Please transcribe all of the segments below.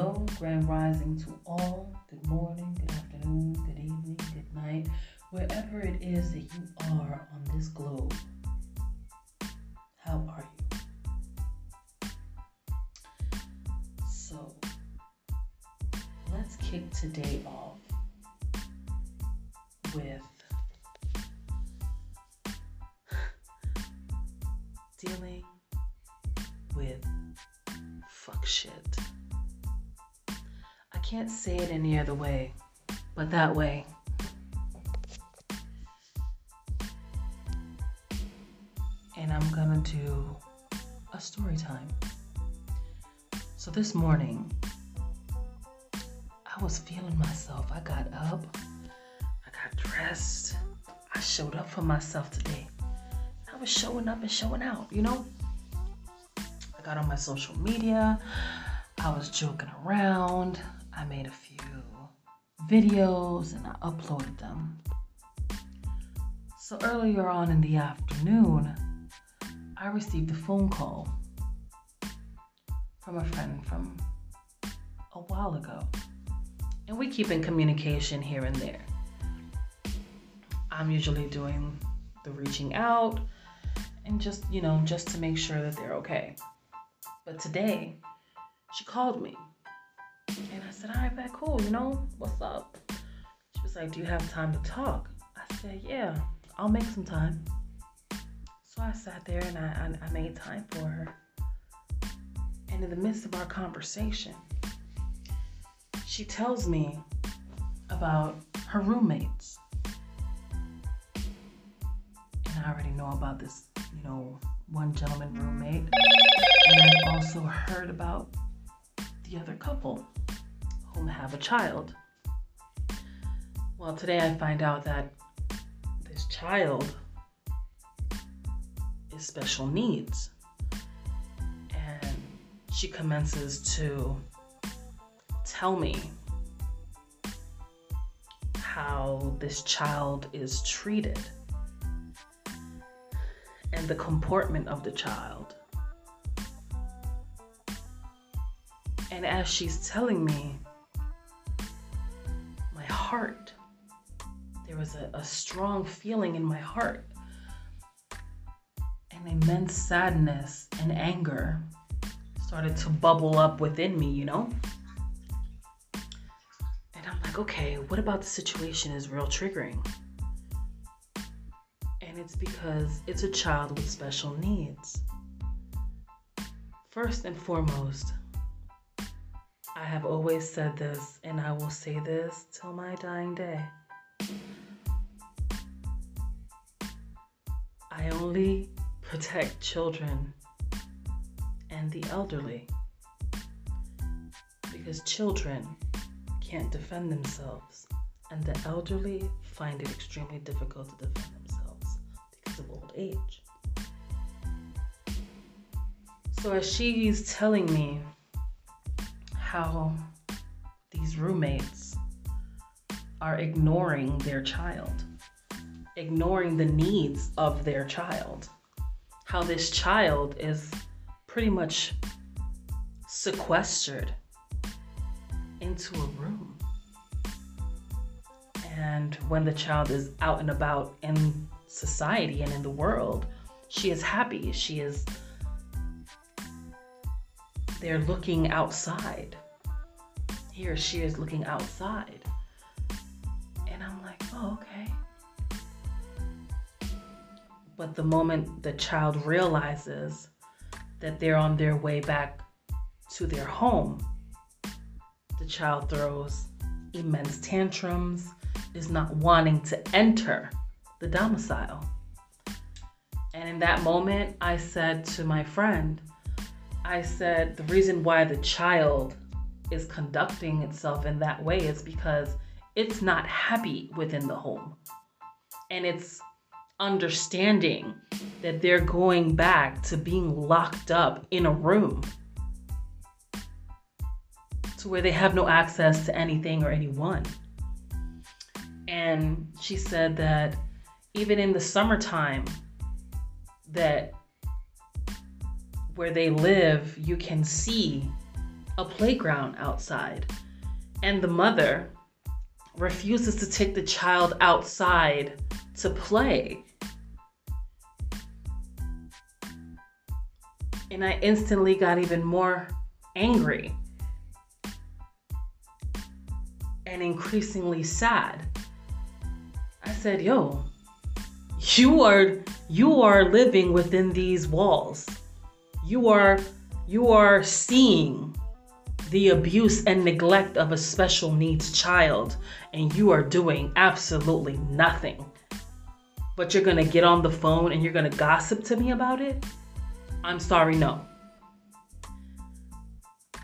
Hello, grand rising to all. Good morning, good afternoon, good evening, good night, wherever it is that you are on this globe. How are you? So, let's kick today off with can't say it any other way, but that way. And I'm gonna do a story time. So this morning, I was feeling myself. I got up, I got dressed, I showed up for myself today. I was showing up and showing out, you know? I got on my social media, I was joking around, I made a few videos and I uploaded them. So earlier on in the afternoon, I received a phone call from a friend from a while ago. And we keep in communication here and there. I'm usually doing the reaching out and just, you know, just to make sure that they're okay. But today, she called me. I said, all right, bet, cool, you know, what's up? She was like, do you have time to talk? I said, yeah, I'll make some time. So I sat there and I, I, I made time for her. And in the midst of our conversation, she tells me about her roommates. And I already know about this, you know, one gentleman roommate. And I've also heard about the other couple whom have a child. Well, today I find out that this child is special needs. And she commences to tell me how this child is treated and the comportment of the child. And as she's telling me, heart, there was a, a strong feeling in my heart, an immense sadness and anger started to bubble up within me, you know? And I'm like, okay, what about the situation is real triggering? And it's because it's a child with special needs. First and foremost, I have always said this, and I will say this till my dying day. I only protect children and the elderly because children can't defend themselves, and the elderly find it extremely difficult to defend themselves because of old age. So, as she's telling me how these roommates are ignoring their child, ignoring the needs of their child, how this child is pretty much sequestered into a room. And when the child is out and about in society and in the world, she is happy. She is, they're looking outside. He or she is looking outside. And I'm like, oh, okay. But the moment the child realizes that they're on their way back to their home, the child throws immense tantrums, is not wanting to enter the domicile. And in that moment, I said to my friend, I said, the reason why the child is conducting itself in that way is because it's not happy within the home. And it's understanding that they're going back to being locked up in a room to where they have no access to anything or anyone. And she said that even in the summertime, that where they live, you can see a playground outside. And the mother refuses to take the child outside to play. And I instantly got even more angry and increasingly sad. I said, "Yo, you are you are living within these walls. You are you are seeing the abuse and neglect of a special needs child and you are doing absolutely nothing. But you're going to get on the phone and you're going to gossip to me about it? I'm sorry, no.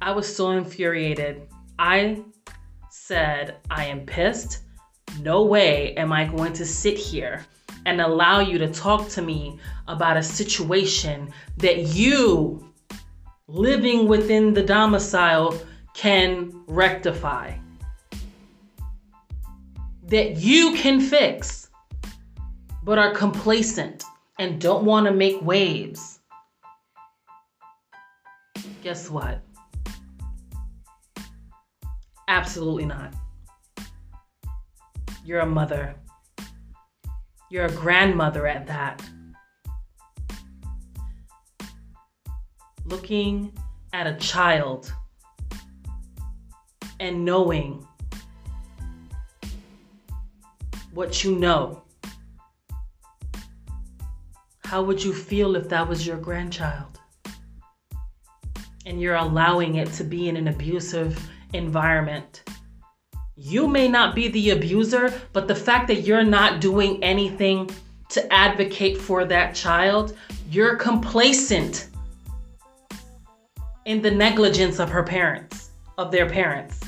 I was so infuriated. I said, I am pissed. No way am I going to sit here and allow you to talk to me about a situation that you living within the domicile can rectify, that you can fix, but are complacent and don't want to make waves. Guess what? Absolutely not. You're a mother. You're a grandmother at that. Looking at a child and knowing what you know. How would you feel if that was your grandchild? And you're allowing it to be in an abusive environment. You may not be the abuser, but the fact that you're not doing anything to advocate for that child, you're complacent in the negligence of her parents, of their parents.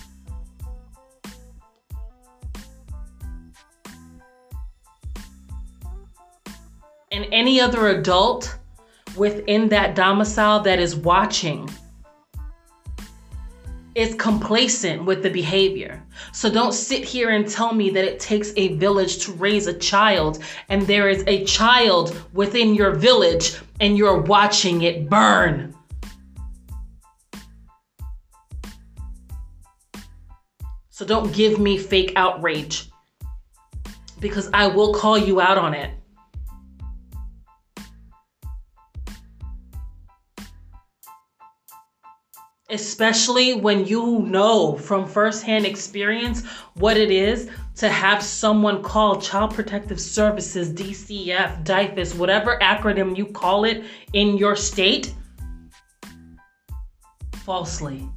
And any other adult within that domicile that is watching is complacent with the behavior. So don't sit here and tell me that it takes a village to raise a child and there is a child within your village and you're watching it burn. So don't give me fake outrage because I will call you out on it. Especially when you know from firsthand experience what it is to have someone call Child Protective Services, DCF, DYFS, whatever acronym you call it in your state, falsely.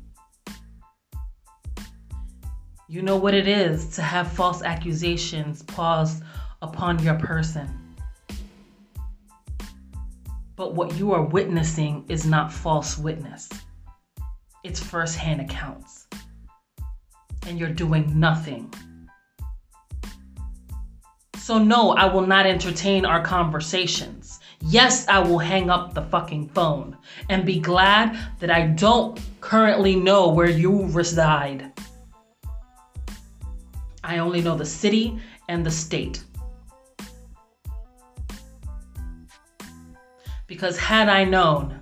You know what it is to have false accusations paused upon your person. But what you are witnessing is not false witness it's firsthand accounts. And you're doing nothing. So, no, I will not entertain our conversations. Yes, I will hang up the fucking phone and be glad that I don't currently know where you reside. I only know the city and the state. Because had I known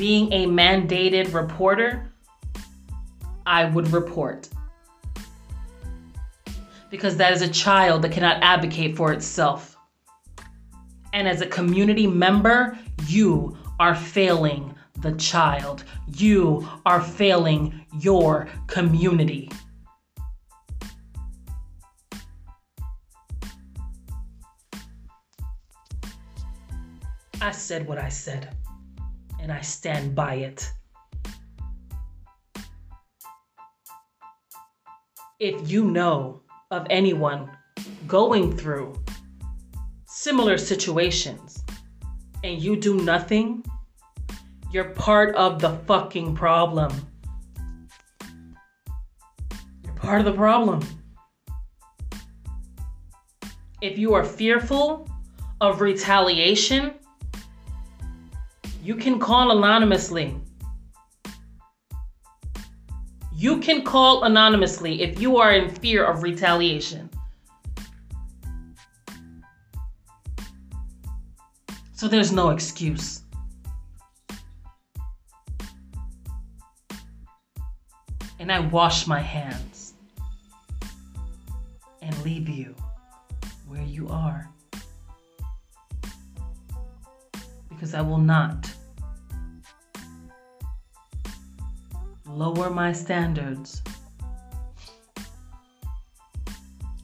being a mandated reporter, I would report. Because that is a child that cannot advocate for itself. And as a community member, you are failing the child. You are failing your community. I said what I said and I stand by it. If you know of anyone going through similar situations and you do nothing, you're part of the fucking problem. You're part of the problem. If you are fearful of retaliation, you can call anonymously. You can call anonymously if you are in fear of retaliation. So there's no excuse. and I wash my hands and leave you where you are. Because I will not lower my standards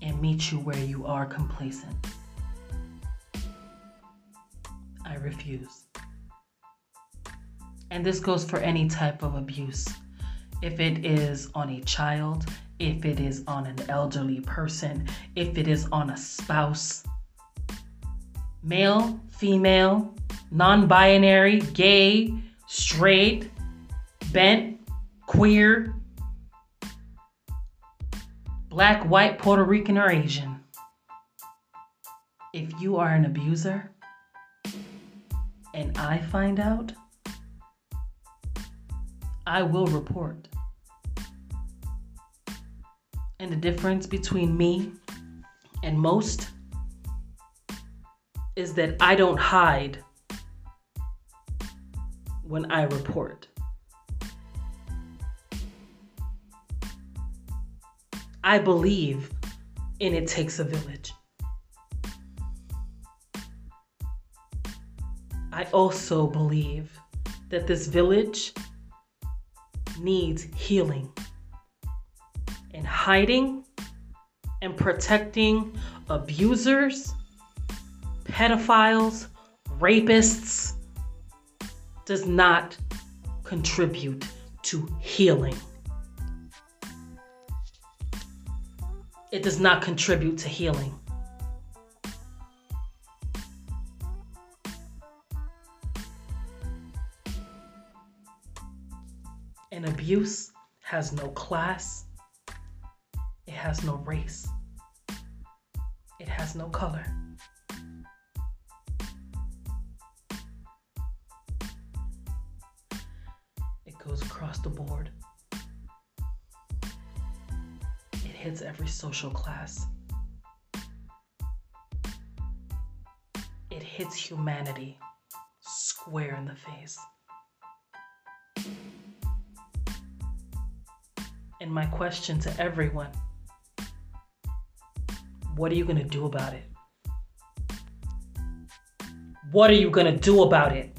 and meet you where you are complacent. I refuse. And this goes for any type of abuse. If it is on a child, if it is on an elderly person, if it is on a spouse, male, female, non binary, gay, straight, bent, queer, black, white, Puerto Rican, or Asian. If you are an abuser and I find out, I will report. And the difference between me and most is that I don't hide when I report. I believe in It Takes a Village. I also believe that this village needs healing. And hiding and protecting abusers, pedophiles, rapists does not contribute to healing. It does not contribute to healing. And abuse has no class, it has no race, it has no color. It goes across the board. Hits every social class. It hits humanity square in the face. And my question to everyone what are you going to do about it? What are you going to do about it?